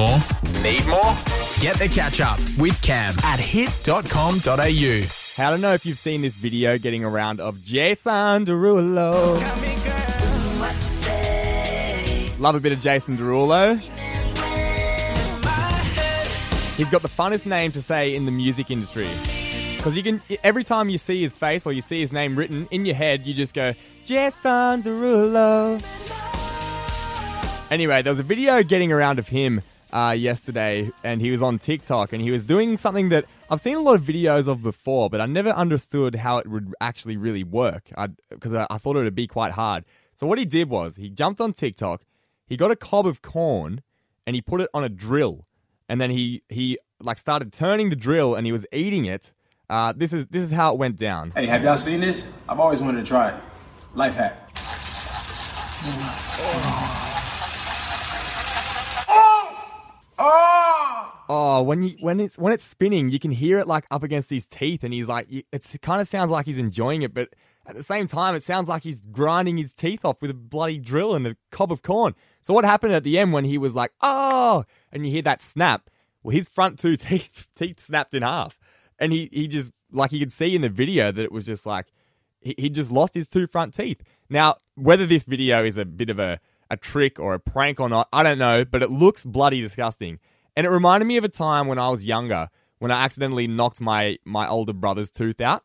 more? Need more? Get the catch up with Cam at hit.com.au. I don't know if you've seen this video getting around of Jason Derulo. Love a bit of Jason Derulo. He's got the funnest name to say in the music industry. Because you can, every time you see his face or you see his name written in your head, you just go, Jason Derulo. Anyway, there was a video getting around of him uh, yesterday, and he was on TikTok, and he was doing something that I've seen a lot of videos of before, but I never understood how it would actually really work because I, I, thought it would be quite hard. So what he did was he jumped on TikTok, he got a cob of corn, and he put it on a drill, and then he he like started turning the drill, and he was eating it. Uh, this is this is how it went down. Hey, have y'all seen this? I've always wanted to try it. Life hack. Oh, when you when it's when it's spinning, you can hear it like up against his teeth, and he's like, it kind of sounds like he's enjoying it, but at the same time, it sounds like he's grinding his teeth off with a bloody drill and a cob of corn. So what happened at the end when he was like, oh, and you hear that snap? Well, his front two teeth teeth snapped in half, and he he just like you could see in the video that it was just like he, he just lost his two front teeth. Now, whether this video is a bit of a a trick or a prank or not, I don't know, but it looks bloody disgusting. And it reminded me of a time when I was younger when I accidentally knocked my, my older brother's tooth out.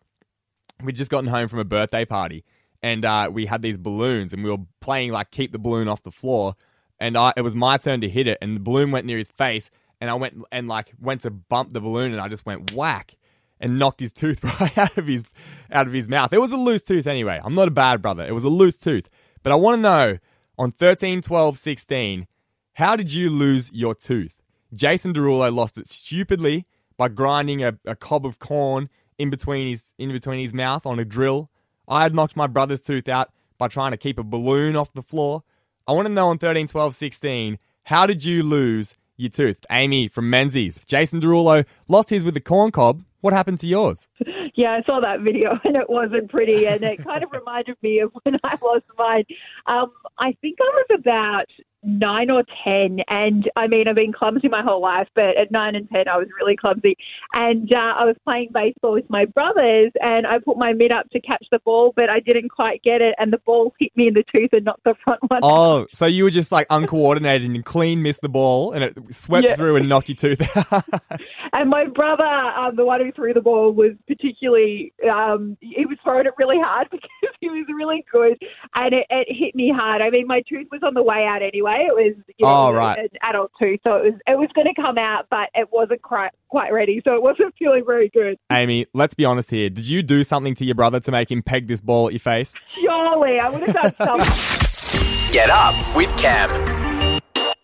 We'd just gotten home from a birthday party and uh, we had these balloons and we were playing like keep the balloon off the floor. And I, it was my turn to hit it and the balloon went near his face and I went and like went to bump the balloon and I just went whack and knocked his tooth right out of his out of his mouth. It was a loose tooth anyway. I'm not a bad brother. It was a loose tooth. But I want to know on 13, 12, 16, how did you lose your tooth? Jason Derulo lost it stupidly by grinding a, a cob of corn in between his in between his mouth on a drill. I had knocked my brother's tooth out by trying to keep a balloon off the floor. I want to know on 13, 12, 16, how did you lose your tooth? Amy from Menzies. Jason Derulo lost his with the corn cob. What happened to yours? Yeah, I saw that video and it wasn't pretty, and it kind of reminded me of when I lost mine. Um, I think I was about nine or ten, and I mean, I've been clumsy my whole life, but at nine and ten, I was really clumsy. And uh, I was playing baseball with my brothers, and I put my mitt up to catch the ball, but I didn't quite get it, and the ball hit me in the tooth and knocked the front one. Oh, out. so you were just like uncoordinated and clean missed the ball, and it swept yeah. through and knocked your tooth out. and my brother, um, the one who threw the ball, was particularly um, he was throwing it really hard because he was really good, and it, it hit me hard. I mean, my tooth was on the way out anyway it was you know, oh, right. an adult tooth, so it was it was going to come out, but it wasn't quite quite ready, so it wasn't feeling very good. Amy, let's be honest here. Did you do something to your brother to make him peg this ball at your face? Surely, I would have done something. Get up with Cam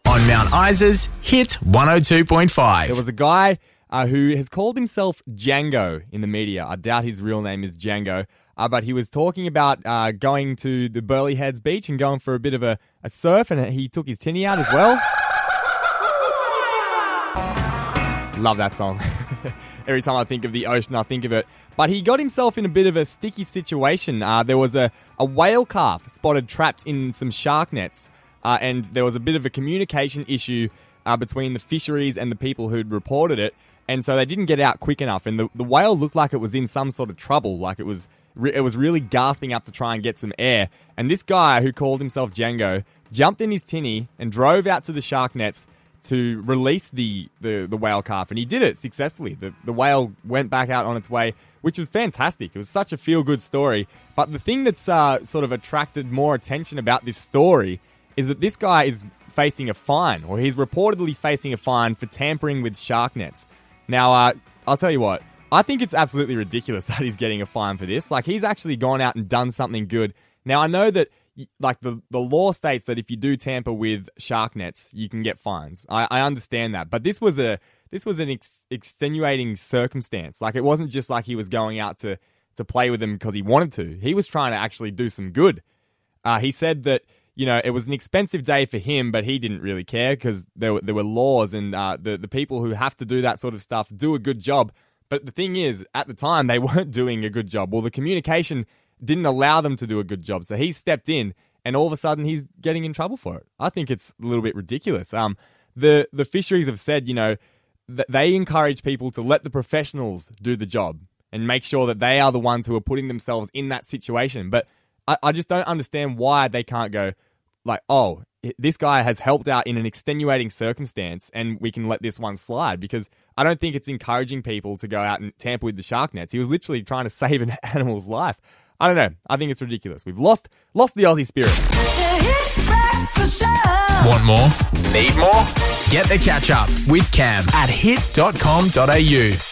on Mount Isa's Hit 102.5. There was a guy uh, who has called himself Django in the media. I doubt his real name is Django. Uh, but he was talking about uh, going to the Burleigh Heads Beach and going for a bit of a, a surf, and he took his tinny out as well. Love that song. Every time I think of the ocean, I think of it. But he got himself in a bit of a sticky situation. Uh, there was a, a whale calf spotted trapped in some shark nets, uh, and there was a bit of a communication issue uh, between the fisheries and the people who'd reported it. And so they didn't get out quick enough, and the, the whale looked like it was in some sort of trouble, like it was it was really gasping up to try and get some air. And this guy who called himself Django jumped in his tinny and drove out to the shark nets to release the, the, the whale calf. And he did it successfully. The, the whale went back out on its way, which was fantastic. It was such a feel good story. But the thing that's uh, sort of attracted more attention about this story is that this guy is facing a fine, or he's reportedly facing a fine for tampering with shark nets. Now, uh, I'll tell you what, I think it's absolutely ridiculous that he's getting a fine for this. Like he's actually gone out and done something good. Now I know that like the, the law states that if you do tamper with shark nets, you can get fines. I, I understand that, but this was a this was an ex- extenuating circumstance. Like it wasn't just like he was going out to to play with them because he wanted to. He was trying to actually do some good. Uh, he said that you know it was an expensive day for him, but he didn't really care because there were, there were laws and uh, the the people who have to do that sort of stuff do a good job. But the thing is, at the time, they weren't doing a good job. Well, the communication didn't allow them to do a good job. So he stepped in, and all of a sudden, he's getting in trouble for it. I think it's a little bit ridiculous. Um, the the fisheries have said, you know, that they encourage people to let the professionals do the job and make sure that they are the ones who are putting themselves in that situation. But I, I just don't understand why they can't go like, oh, this guy has helped out in an extenuating circumstance and we can let this one slide because I don't think it's encouraging people to go out and tamper with the shark nets. He was literally trying to save an animal's life. I don't know. I think it's ridiculous. We've lost lost the Aussie spirit. Want more? Need more? Get the catch up with Cam at hit.com.au.